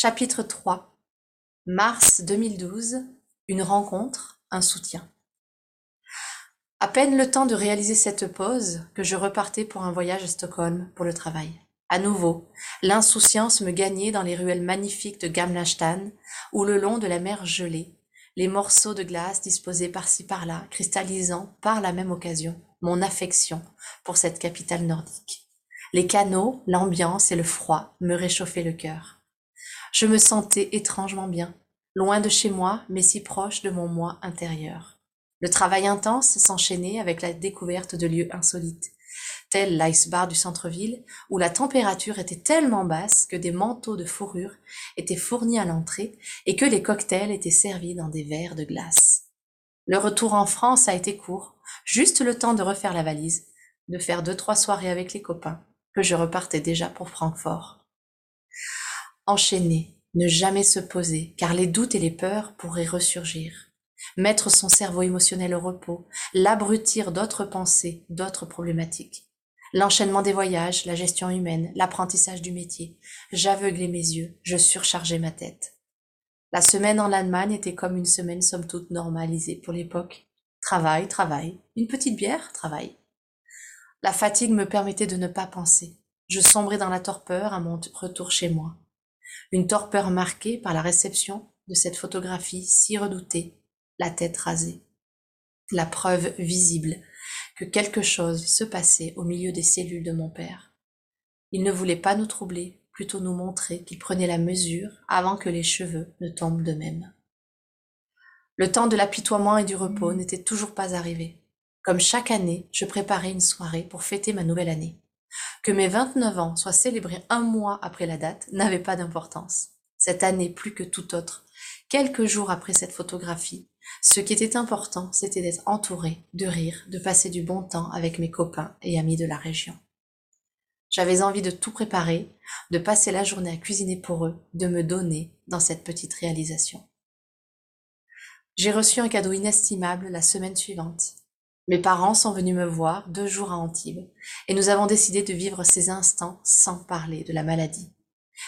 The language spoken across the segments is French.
Chapitre 3 Mars 2012 Une rencontre, un soutien. À peine le temps de réaliser cette pause que je repartais pour un voyage à Stockholm pour le travail. À nouveau, l'insouciance me gagnait dans les ruelles magnifiques de Gamla stan ou le long de la mer gelée, les morceaux de glace disposés par-ci par-là, cristallisant par la même occasion mon affection pour cette capitale nordique. Les canaux, l'ambiance et le froid me réchauffaient le cœur. Je me sentais étrangement bien, loin de chez moi, mais si proche de mon moi intérieur. Le travail intense s'enchaînait avec la découverte de lieux insolites, tel l'ice bar du centre-ville, où la température était tellement basse que des manteaux de fourrure étaient fournis à l'entrée et que les cocktails étaient servis dans des verres de glace. Le retour en France a été court, juste le temps de refaire la valise, de faire deux trois soirées avec les copains, que je repartais déjà pour Francfort. Enchaîner, ne jamais se poser, car les doutes et les peurs pourraient ressurgir. Mettre son cerveau émotionnel au repos, l'abrutir d'autres pensées, d'autres problématiques. L'enchaînement des voyages, la gestion humaine, l'apprentissage du métier. J'aveuglais mes yeux, je surchargeais ma tête. La semaine en Allemagne était comme une semaine somme toute normalisée pour l'époque. Travail, travail, une petite bière, travail. La fatigue me permettait de ne pas penser. Je sombrais dans la torpeur à mon retour chez moi une torpeur marquée par la réception de cette photographie si redoutée, la tête rasée. La preuve visible que quelque chose se passait au milieu des cellules de mon père. Il ne voulait pas nous troubler, plutôt nous montrer qu'il prenait la mesure avant que les cheveux ne tombent de même. Le temps de l'apitoiement et du repos n'était toujours pas arrivé. Comme chaque année, je préparais une soirée pour fêter ma nouvelle année. Que mes 29 ans soient célébrés un mois après la date n'avait pas d'importance. Cette année plus que tout autre, quelques jours après cette photographie, ce qui était important, c'était d'être entouré, de rire, de passer du bon temps avec mes copains et amis de la région. J'avais envie de tout préparer, de passer la journée à cuisiner pour eux, de me donner dans cette petite réalisation. J'ai reçu un cadeau inestimable la semaine suivante. Mes parents sont venus me voir deux jours à Antibes et nous avons décidé de vivre ces instants sans parler de la maladie.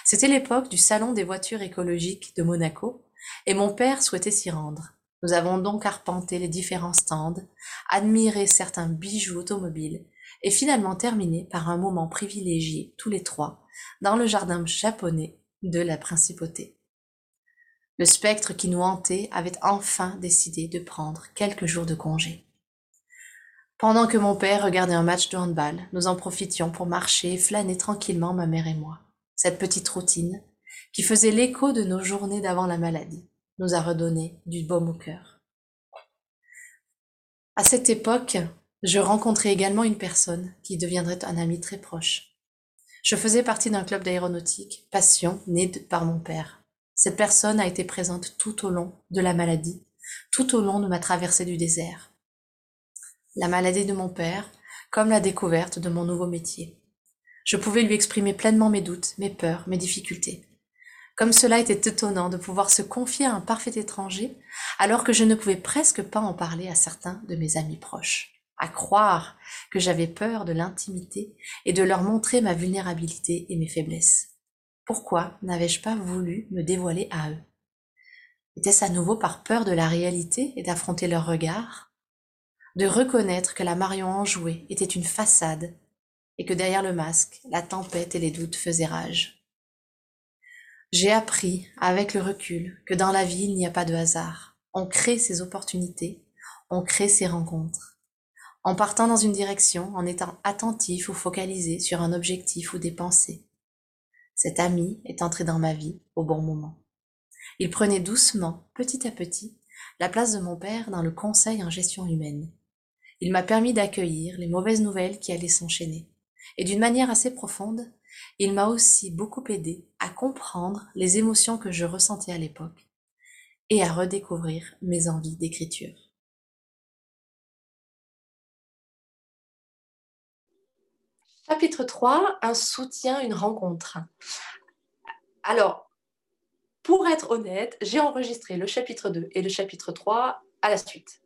C'était l'époque du salon des voitures écologiques de Monaco et mon père souhaitait s'y rendre. Nous avons donc arpenté les différents stands, admiré certains bijoux automobiles et finalement terminé par un moment privilégié tous les trois dans le jardin japonais de la principauté. Le spectre qui nous hantait avait enfin décidé de prendre quelques jours de congé. Pendant que mon père regardait un match de handball, nous en profitions pour marcher et flâner tranquillement ma mère et moi. Cette petite routine, qui faisait l'écho de nos journées d'avant la maladie, nous a redonné du baume au cœur. À cette époque, je rencontrais également une personne qui deviendrait un ami très proche. Je faisais partie d'un club d'aéronautique, passion née par mon père. Cette personne a été présente tout au long de la maladie, tout au long de ma traversée du désert la maladie de mon père, comme la découverte de mon nouveau métier. Je pouvais lui exprimer pleinement mes doutes, mes peurs, mes difficultés. Comme cela était étonnant de pouvoir se confier à un parfait étranger, alors que je ne pouvais presque pas en parler à certains de mes amis proches. À croire que j'avais peur de l'intimité et de leur montrer ma vulnérabilité et mes faiblesses. Pourquoi n'avais-je pas voulu me dévoiler à eux? Était-ce à nouveau par peur de la réalité et d'affronter leur regard de reconnaître que la Marion enjouée était une façade et que derrière le masque, la tempête et les doutes faisaient rage. J'ai appris, avec le recul, que dans la vie, il n'y a pas de hasard. On crée ses opportunités, on crée ses rencontres. En partant dans une direction, en étant attentif ou focalisé sur un objectif ou des pensées. Cet ami est entré dans ma vie au bon moment. Il prenait doucement, petit à petit, la place de mon père dans le conseil en gestion humaine. Il m'a permis d'accueillir les mauvaises nouvelles qui allaient s'enchaîner. Et d'une manière assez profonde, il m'a aussi beaucoup aidé à comprendre les émotions que je ressentais à l'époque et à redécouvrir mes envies d'écriture. Chapitre 3, un soutien, une rencontre. Alors, pour être honnête, j'ai enregistré le chapitre 2 et le chapitre 3 à la suite.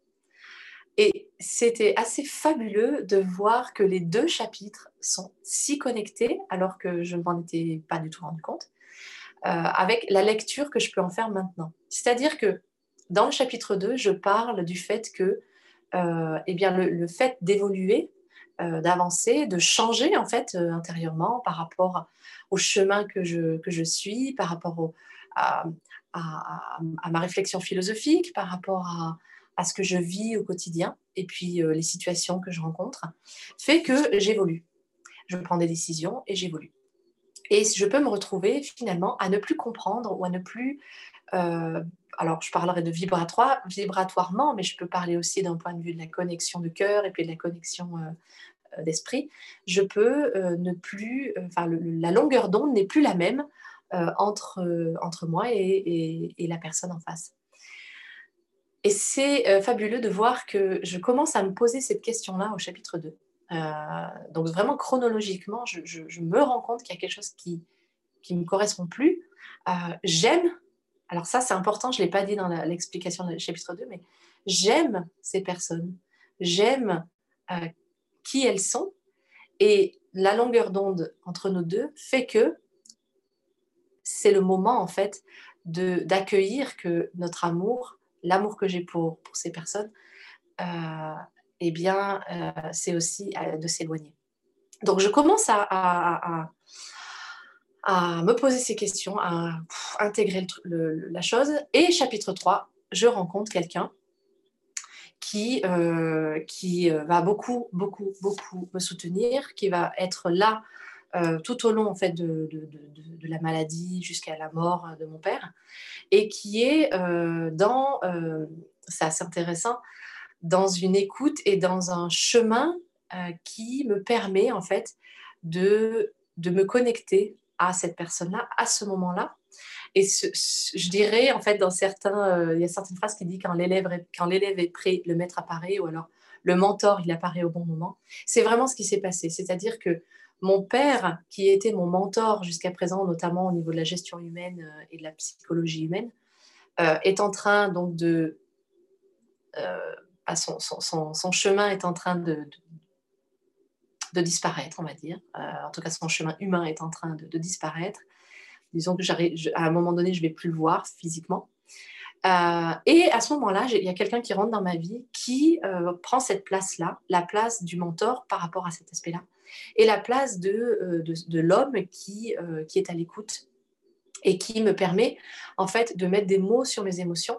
Et c'était assez fabuleux de voir que les deux chapitres sont si connectés, alors que je ne m'en étais pas du tout rendu compte. avec la lecture que je peux en faire maintenant. C'est-à-dire que dans le chapitre 2, je parle du fait que eh bien, le, fait d'évoluer, d'avancer, de changer en fait intérieurement par rapport au chemin que je, que je suis, par rapport à, ma réflexion philosophique, par rapport à, à, ce que je vis au quotidien et puis les situations que je rencontre, fait que j'évolue. Je prends des décisions et j'évolue. Et je peux me retrouver finalement à ne plus comprendre ou à ne plus... Euh, alors, je parlerai de vibratoire, vibratoirement, mais je peux parler aussi d'un point de vue de la connexion de cœur et puis de la connexion euh, euh, d'esprit. Je peux ne plus... Enfin, la longueur d'onde n'est plus la même entre, entre moi et, et, la personne en face. Et c'est fabuleux de voir que je commence à me poser cette question-là au chapitre 2. Euh, donc vraiment chronologiquement, je, me rends compte qu'il y a quelque chose qui qui me correspond plus. Euh, j'aime, alors ça c'est important, je l'ai pas dit dans l'explication du chapitre 2, mais j'aime ces personnes, j'aime euh, qui elles sont, et la longueur d'onde entre nous deux fait que c'est le moment en fait d'accueillir que notre amour, l'amour que j'ai pour, pour ces personnes, eh bien, euh, c'est aussi euh, de s'éloigner. Donc, je commence à, à, me poser ces questions, à intégrer la chose. Et chapitre 3, je rencontre quelqu'un qui, euh, qui va beaucoup, beaucoup, beaucoup me soutenir, qui va être là tout au long en fait, de, de, de, la maladie jusqu'à la mort de mon père, et qui est dans, c'est assez intéressant, dans une écoute et dans un chemin euh, qui me permet en fait de, de me connecter à cette personne-là à ce moment-là. Et je dirais en fait dans certains, euh, il y a certaines phrases qui disent quand l'élève est prêt, le maître apparaît ou alors le mentor il apparaît au bon moment. C'est vraiment ce qui s'est passé. C'est-à-dire que mon père, qui était mon mentor jusqu'à présent, notamment au niveau de la gestion humaine euh, et de la psychologie humaine, est en train donc de son, chemin est en train de, de, disparaître, on va dire. Euh, en tout cas, son chemin humain est en train de, disparaître. Disons que à un moment donné, je ne vais plus le voir physiquement. Euh, et à ce moment-là, il y a quelqu'un qui rentre dans ma vie qui euh, prend cette place-là, la place du mentor par rapport à cet aspect-là, et la place de, de, l'homme qui, qui est à l'écoute et qui me permet en fait de mettre des mots sur mes émotions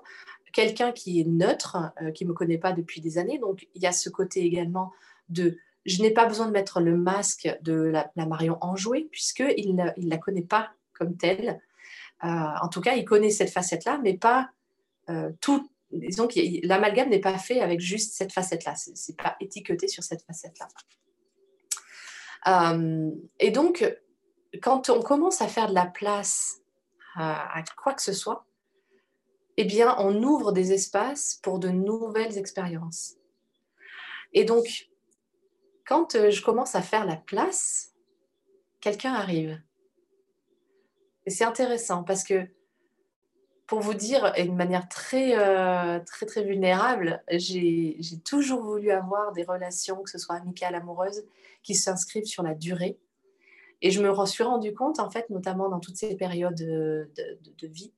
quelqu'un qui est neutre, euh, qui ne me connaît pas depuis des années. Donc, il y a ce côté également de je n'ai pas besoin de mettre le masque de la, Marion enjouée, puisqu'il ne la connaît pas comme telle. Euh, en tout cas, il connaît cette facette-là, mais pas euh, tout. Disons que l'amalgame n'est pas fait avec juste cette facette-là. Ce n'est pas étiqueté sur cette facette-là. Et donc, quand on commence à faire de la place à quoi que ce soit, eh bien, on ouvre des espaces pour de nouvelles expériences. Et donc, quand euh, je commence à faire la place, quelqu'un arrive. Et c'est intéressant parce que, pour vous dire, d'une manière très, euh, très, très vulnérable, j'ai toujours voulu avoir des relations, que ce soit amicales, amoureuses, qui s'inscrivent sur la durée. Et je me suis rendu compte, en fait, notamment dans toutes ces périodes de, de vie,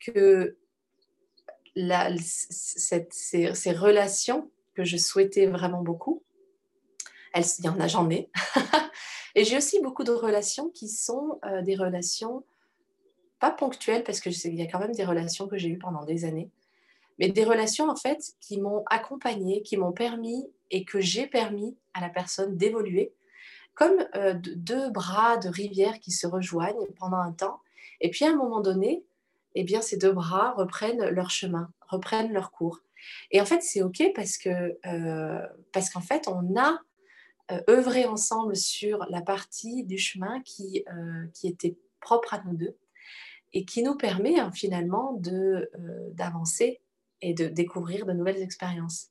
que ces, relations que je souhaitais vraiment beaucoup, il y en a, j'en ai. et j'ai aussi beaucoup de relations qui sont euh, des relations pas ponctuelles, parce qu'il y a quand même des relations que j'ai eues pendant des années, mais des relations en fait qui m'ont accompagnée, qui m'ont permis et que j'ai permis à la personne d'évoluer, comme euh, deux bras de rivière qui se rejoignent pendant un temps. Et puis à un moment donné, eh bien, ces deux bras reprennent leur chemin, reprennent leur cours. Et en fait, c'est OK parce que euh, parce qu'en fait, on a euh, œuvré ensemble sur la partie du chemin qui, qui était propre à nous deux et qui nous permet hein, finalement de, d'avancer et de découvrir de nouvelles expériences.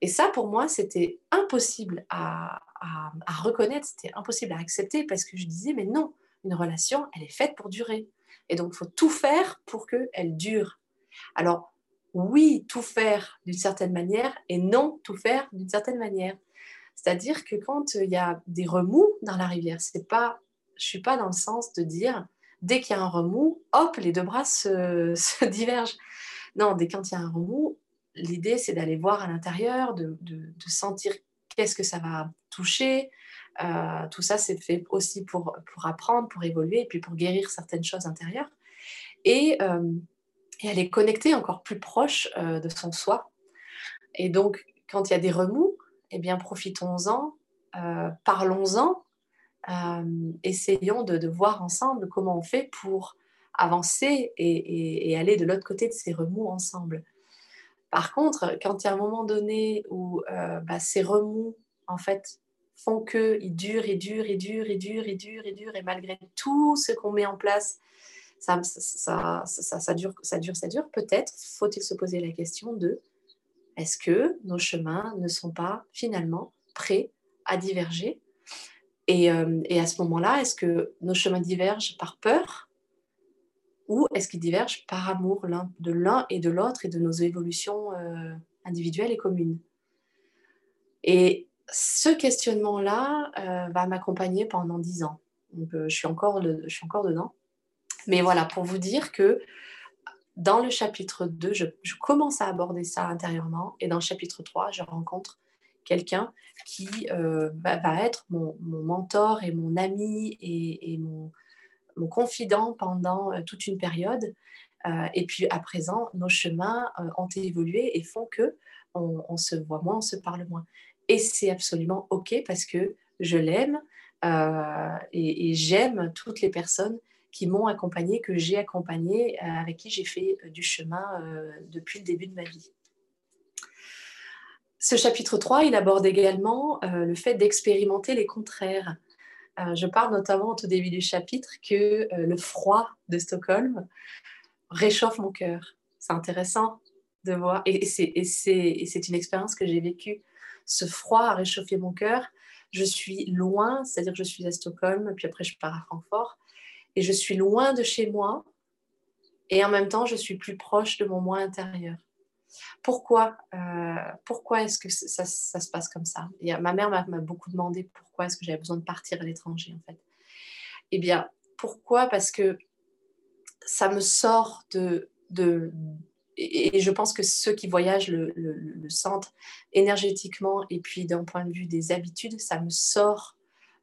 Et ça, pour moi, c'était impossible à, à reconnaître, c'était impossible à accepter parce que je disais, mais non, une relation, elle est faite pour durer. Et donc, il faut tout faire pour qu'elle dure. Alors, oui, tout faire d'une certaine manière et non tout faire d'une certaine manière. C'est-à-dire que quand il y a des remous dans la rivière, c'est pas, je suis pas dans le sens de dire dès qu'il y a un remous, hop, les deux bras se, divergent. Non, dès quand il y a un remous, l'idée c'est d'aller voir à l'intérieur, de, sentir qu'est-ce que ça va toucher. Euh, tout ça, c'est fait aussi pour, pour apprendre, pour évoluer et puis pour guérir certaines choses intérieures. Et, euh, et aller connecter encore plus proche euh, de son soi. Et donc, quand il y a des remous, eh bien, profitons-en, parlons-en, euh, essayons de, voir ensemble comment on fait pour avancer et, aller de l'autre côté de ces remous ensemble. Par contre, quand il y a un moment donné où euh, bah, ces remous, en fait, font qu'ils durent et durent et durent et durent et durent et durent, et malgré tout ce qu'on met en place, ça, ça, ça, ça, dure, ça dure, ça dure, peut-être faut-il se poser la question de est-ce que nos chemins ne sont pas finalement prêts à diverger euh, et, à ce moment-là, est-ce que nos chemins divergent par peur ou est-ce qu'ils divergent par amour de l'un et de l'autre et de nos évolutions euh, individuelles et communes? Et ce questionnement-là euh, va m'accompagner pendant dix ans. Je, suis encore je suis encore dedans. Mais voilà, pour vous dire que dans le chapitre 2, je, je, commence à aborder ça intérieurement. Et dans le chapitre 3, je rencontre quelqu'un qui euh, va, être mon, mentor et mon ami et, mon, confident pendant euh, toute une période. Euh, et puis à présent, nos chemins ont évolué et font que on, se voit moins, on se parle moins. Et c'est absolument OK parce que je l'aime et, et j'aime toutes les personnes qui m'ont accompagné, que j'ai accompagné, avec qui j'ai fait du chemin depuis le début de ma vie. Ce chapitre 3, il aborde également euh, le fait d'expérimenter les contraires. Euh, je parle notamment au tout début du chapitre que euh, le froid de Stockholm réchauffe mon cœur. C'est intéressant de voir, et, c'est une expérience que j'ai vécue. Ce froid a réchauffé mon cœur. Je suis loin, c'est-à-dire que je suis à Stockholm, puis après je pars à Francfort, et je suis loin de chez moi, et en même temps je suis plus proche de mon moi intérieur. Pourquoi, euh, pourquoi est-ce que ça, se passe comme ça? Ma mère m'a beaucoup demandé pourquoi est-ce que j'avais besoin de partir à l'étranger, en fait. Eh bien, pourquoi? Parce que ça me sort de... de et, je pense que ceux qui voyagent le, le, sentent énergétiquement et puis d'un point de vue des habitudes, ça me sort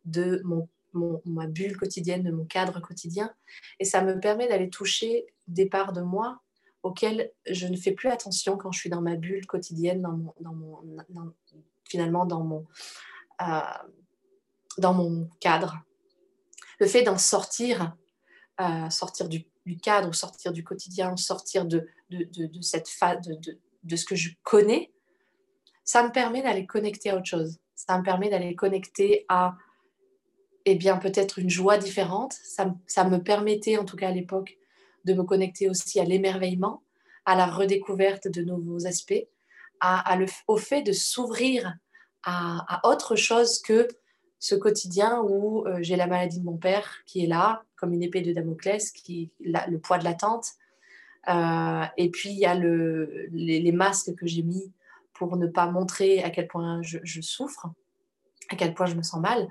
de mon, mon, ma bulle quotidienne, de mon cadre quotidien, et ça me permet d'aller toucher des parts de moi auquel je ne fais plus attention quand je suis dans ma bulle quotidienne, dans mon, dans mon, finalement dans mon, euh, dans mon cadre. Le fait d'en sortir, euh, sortir du, cadre ou sortir du quotidien, sortir de, de, de, cette phase, de, ce que je connais, ça me permet d'aller connecter à autre chose. Ça me permet d'aller connecter à, eh bien, peut-être une joie différente. Ça, ça me permettait, en tout cas à l'époque, de me connecter aussi à l'émerveillement, à la redécouverte de nouveaux aspects, au fait de s'ouvrir à, autre chose que ce quotidien où euh, j'ai la maladie de mon père qui est là, comme une épée de Damoclès, qui le poids de l'attente. Euh, et puis il y a le, les, masques que j'ai mis pour ne pas montrer à quel point je, je, souffre, à quel point je me sens mal.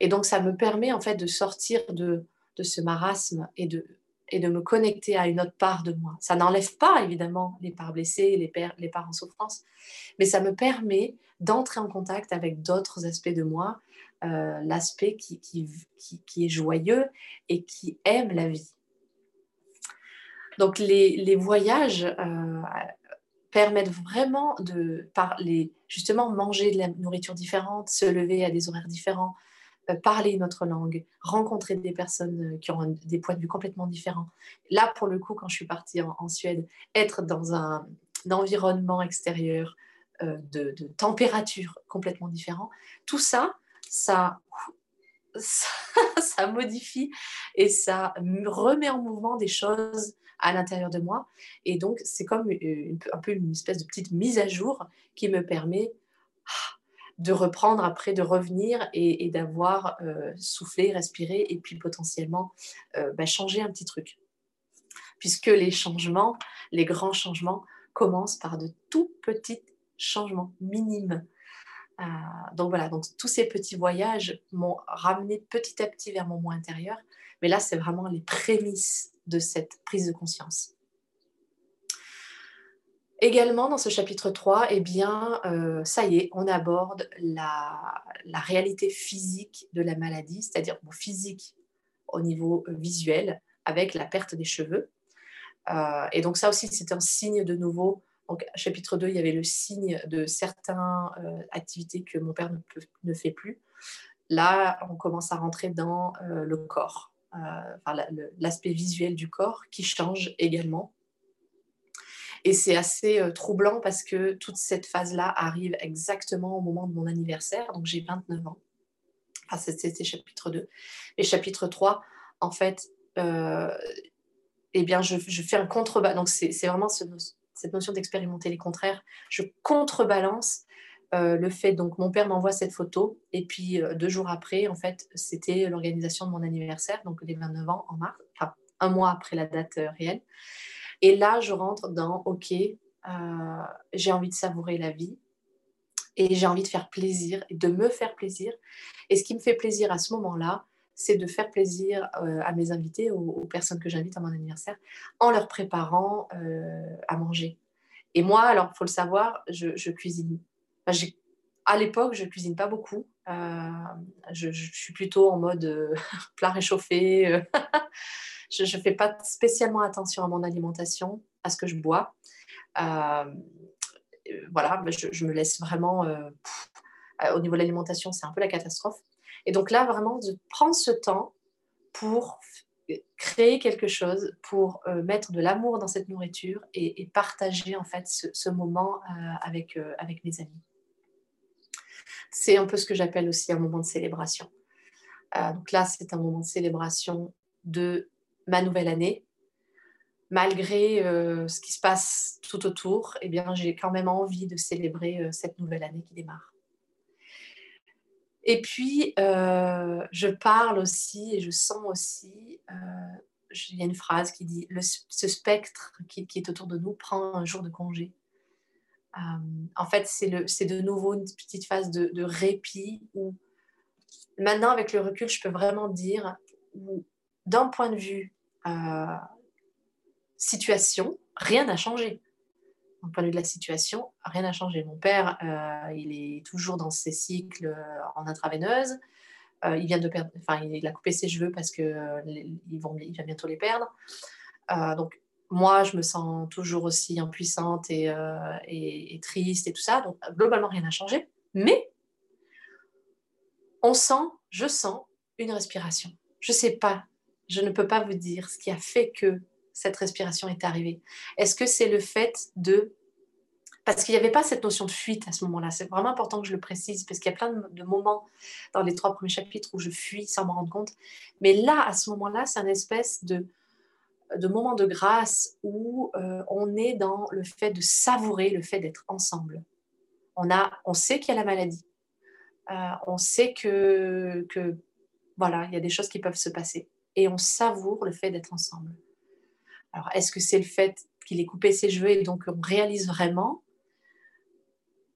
Et donc ça me permet en fait de sortir de, de ce marasme et de, et de me connecter à une autre part de moi. Ça n'enlève pas évidemment les parts blessées, les, les parts en souffrance, mais ça me permet d'entrer en contact avec d'autres aspects de moi, euh, l'aspect qui, qui, qui, est joyeux et qui aime la vie. Donc les, les voyages euh, permettent vraiment de, par justement, manger de la nourriture différente, se lever à des horaires différents, parler une autre langue, rencontrer des personnes euh, qui ont des points de vue complètement différents. Là, pour le coup, quand je suis partie en, Suède, être dans un, environnement extérieur euh, de, température complètement différent, tout ça, ça, ça, modifie et ça remet en mouvement des choses à l'intérieur de moi. Et donc, c'est comme un peu une espèce de petite mise à jour qui me permet ah, de reprendre après, de revenir et, d'avoir euh, soufflé, respiré et puis potentiellement euh, bah, changer un petit truc. Puisque les changements, les grands changements, commencent par de tout petits changements minimes. Euh, donc voilà, donc tous ces petits voyages m'ont ramené petit à petit vers mon moi intérieur, Mais là, c'est vraiment les prémices de cette prise de conscience. Également, dans ce chapitre 3, eh bien, euh, ça y est, on aborde la, réalité physique de la maladie, c'est-à-dire physique au niveau euh, visuel, avec la perte des cheveux. Euh, et donc ça aussi, c'est un signe de nouveau. Donc, chapitre 2, il y avait le signe de certaines activités que mon père ne, ne, fait plus. Là, on commence à rentrer dans le corps, l'aspect visuel du corps qui change également. Et c'est assez euh, troublant parce que toute cette phase-là arrive exactement au moment de mon anniversaire. Donc j'ai 29 ans. Enfin, c'était chapitre 2. Et chapitre 3, en fait, euh, eh bien, je, fais un contrebalance. Donc c'est vraiment cette notion d'expérimenter les contraires. Je contrebalance euh, le fait, donc mon père m'envoie cette photo, et puis deux jours après, en fait, c'était l'organisation de mon anniversaire, donc les 29 ans en mars, enfin un mois après la date réelle. Et là, je rentre dans, OK, euh, j'ai envie de savourer la vie et j'ai envie de faire plaisir de me faire plaisir. Et ce qui me fait plaisir à ce moment-là, c'est de faire plaisir euh, à mes invités, aux, personnes que j'invite à mon anniversaire, en leur préparant euh, à manger. Et moi, alors, il faut le savoir, je, cuisine. À l'époque, je cuisine pas beaucoup. Je, je, suis plutôt en mode plat réchauffé. Je ne fais pas spécialement attention à mon alimentation, à ce que je bois. Euh, voilà, je, me laisse vraiment... Euh, au niveau de l'alimentation, c'est un peu la catastrophe. Et donc là, vraiment, de prendre ce temps pour créer quelque chose, pour euh, mettre de l'amour dans cette nourriture et, partager en fait ce, moment avec, avec mes amis. C'est un peu ce que j'appelle aussi un moment de célébration. donc là, c'est un moment de célébration de ma nouvelle année. Malgré euh, ce qui se passe tout autour, eh bien, j'ai quand même envie de célébrer euh, cette nouvelle année qui démarre. Et puis, euh, je parle aussi et je sens aussi, il y a une phrase qui dit, ce spectre qui, est autour de nous prend un jour de congé. En fait, c'est de nouveau une petite phase de, répit où maintenant, avec le recul, je peux vraiment dire, d'un point de vue euh, situation, rien n'a changé. D'un point de vue de la situation, rien n'a changé. Mon père, euh, il est toujours dans ses cycles euh, en intraveineuse. il vient de enfin, il a coupé ses cheveux parce que il va bientôt les perdre. donc, moi, je me sens toujours aussi impuissante et, et, triste et tout ça. Donc, globalement, rien n'a changé. Mais on sent, je sens une respiration. Je ne sais pas je ne peux pas vous dire ce qui a fait que cette respiration est arrivée. Est-ce que c'est le fait de... Parce qu'il n'y avait pas cette notion de fuite à ce moment-là. C'est vraiment important que je le précise, parce qu'il y a plein de moments dans les trois premiers chapitres où je fuis sans m'en rendre compte. Mais là, à ce moment-là, c'est un espèce de, de moment de grâce où euh, on est dans le fait de savourer le fait d'être ensemble. On, a, on sait qu'il y a la maladie. Euh, on sait que, que voilà, il y a des choses qui peuvent se passer et on savoure le fait d'être ensemble. Alors, est-ce que c'est le fait qu'il ait coupé ses cheveux et donc on réalise vraiment?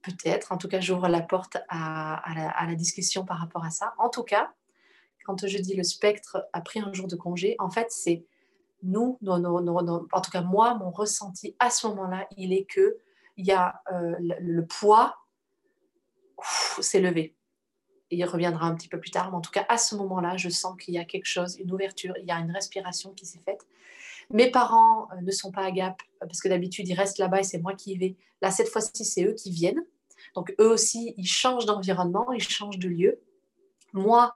Peut-être. En tout cas, j'ouvre la porte à, la, discussion par rapport à ça. En tout cas, quand je dis le spectre a pris un jour de congé, en fait, c'est nous, en tout cas moi, mon ressenti à ce moment-là, il est que il y a euh, le, poids s'est levé il reviendra un petit peu plus tard, mais en tout cas, à ce moment-là, je sens qu'il y a quelque chose, une ouverture, il y a une respiration qui s'est faite. Mes parents euh, ne sont pas à Gap, euh, parce que d'habitude, ils restent là-bas et c'est moi qui y vais. Là, cette fois-ci, c'est eux qui viennent. Donc, eux aussi, ils changent d'environnement, ils changent de lieu. Moi,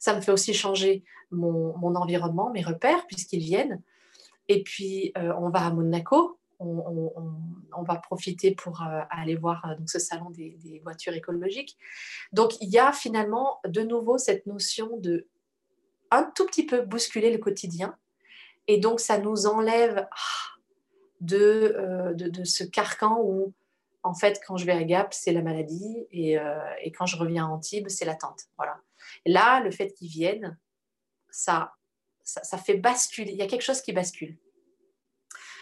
ça me fait aussi changer mon, environnement, mes repères, puisqu'ils viennent. Et puis, euh, on va à Monaco, on, va profiter pour euh, aller voir euh, donc, ce salon des, voitures écologiques. Donc il y a finalement de nouveau cette notion de un tout petit peu bousculer le quotidien. Et donc ça nous enlève ah, de, de, ce carcan où en fait quand je vais à Gap c'est la maladie et, quand je reviens à Antibes c'est l'attente. Voilà. Là le fait qu'ils viennent ça, fait basculer. Il y a quelque chose qui bascule.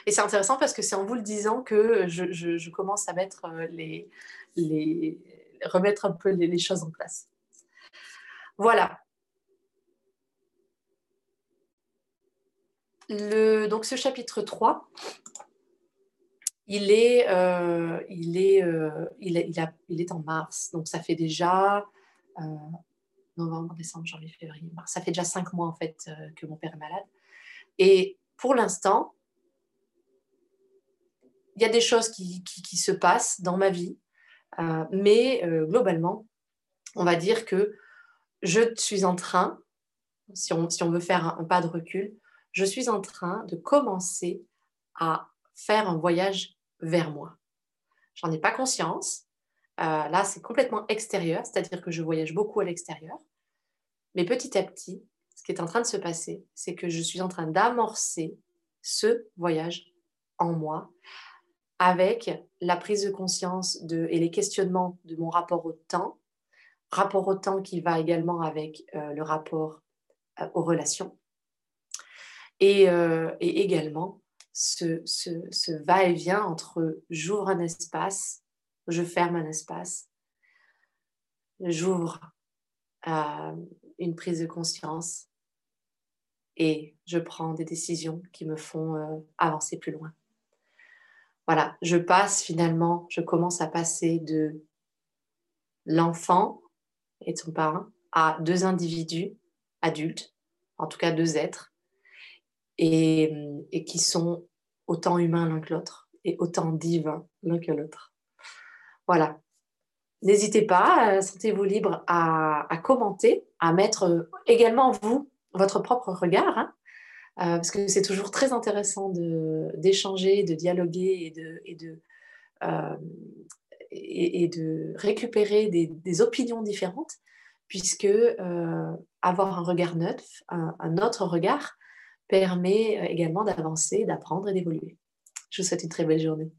Et c'est intéressant parce que c'est en vous le disant que je, commence à mettre euh, les, remettre un peu les, choses en place. Voilà. donc ce chapitre 3, il est, euh, euh, il, est en mars. Donc ça fait déjà novembre, décembre, janvier, février, mars. Ça fait déjà cinq mois en fait que mon père est malade. Et pour l'instant, il y a des choses qui, se passent dans ma vie. mais globalement, on va dire que je suis en train, si on, si on veut faire un, un pas de recul, je suis en train de commencer à faire un voyage vers moi. J'en ai pas conscience. Euh, là, c'est complètement extérieur, c'est-à-dire que je voyage beaucoup à l'extérieur. Mais petit à petit, ce qui est en train de se passer, c'est que je suis en train d'amorcer ce voyage en moi avec la prise de conscience de, et les questionnements de mon rapport au temps, rapport au temps qui va également avec euh, le rapport euh, aux relations, et, et également ce, va-et-vient entre j'ouvre un espace, je ferme un espace, j'ouvre euh, une prise de conscience et je prends des décisions qui me font euh, avancer plus loin. Voilà, je passe finalement, je commence à passer de l'enfant et de son parent à deux individus adultes, en tout cas deux êtres, et, qui sont autant humains l'un que l'autre et autant divins l'un que l'autre. Voilà. N'hésitez pas, euh, sentez-vous libre à, commenter, à mettre également vous votre propre regard, hein, euh, parce que c'est toujours très intéressant d'échanger, de, dialoguer et de, euh, récupérer des, opinions différentes, puisque avoir un regard neuf, un autre regard, permet euh, également d'avancer, d'apprendre et d'évoluer. Je vous souhaite une très belle journée.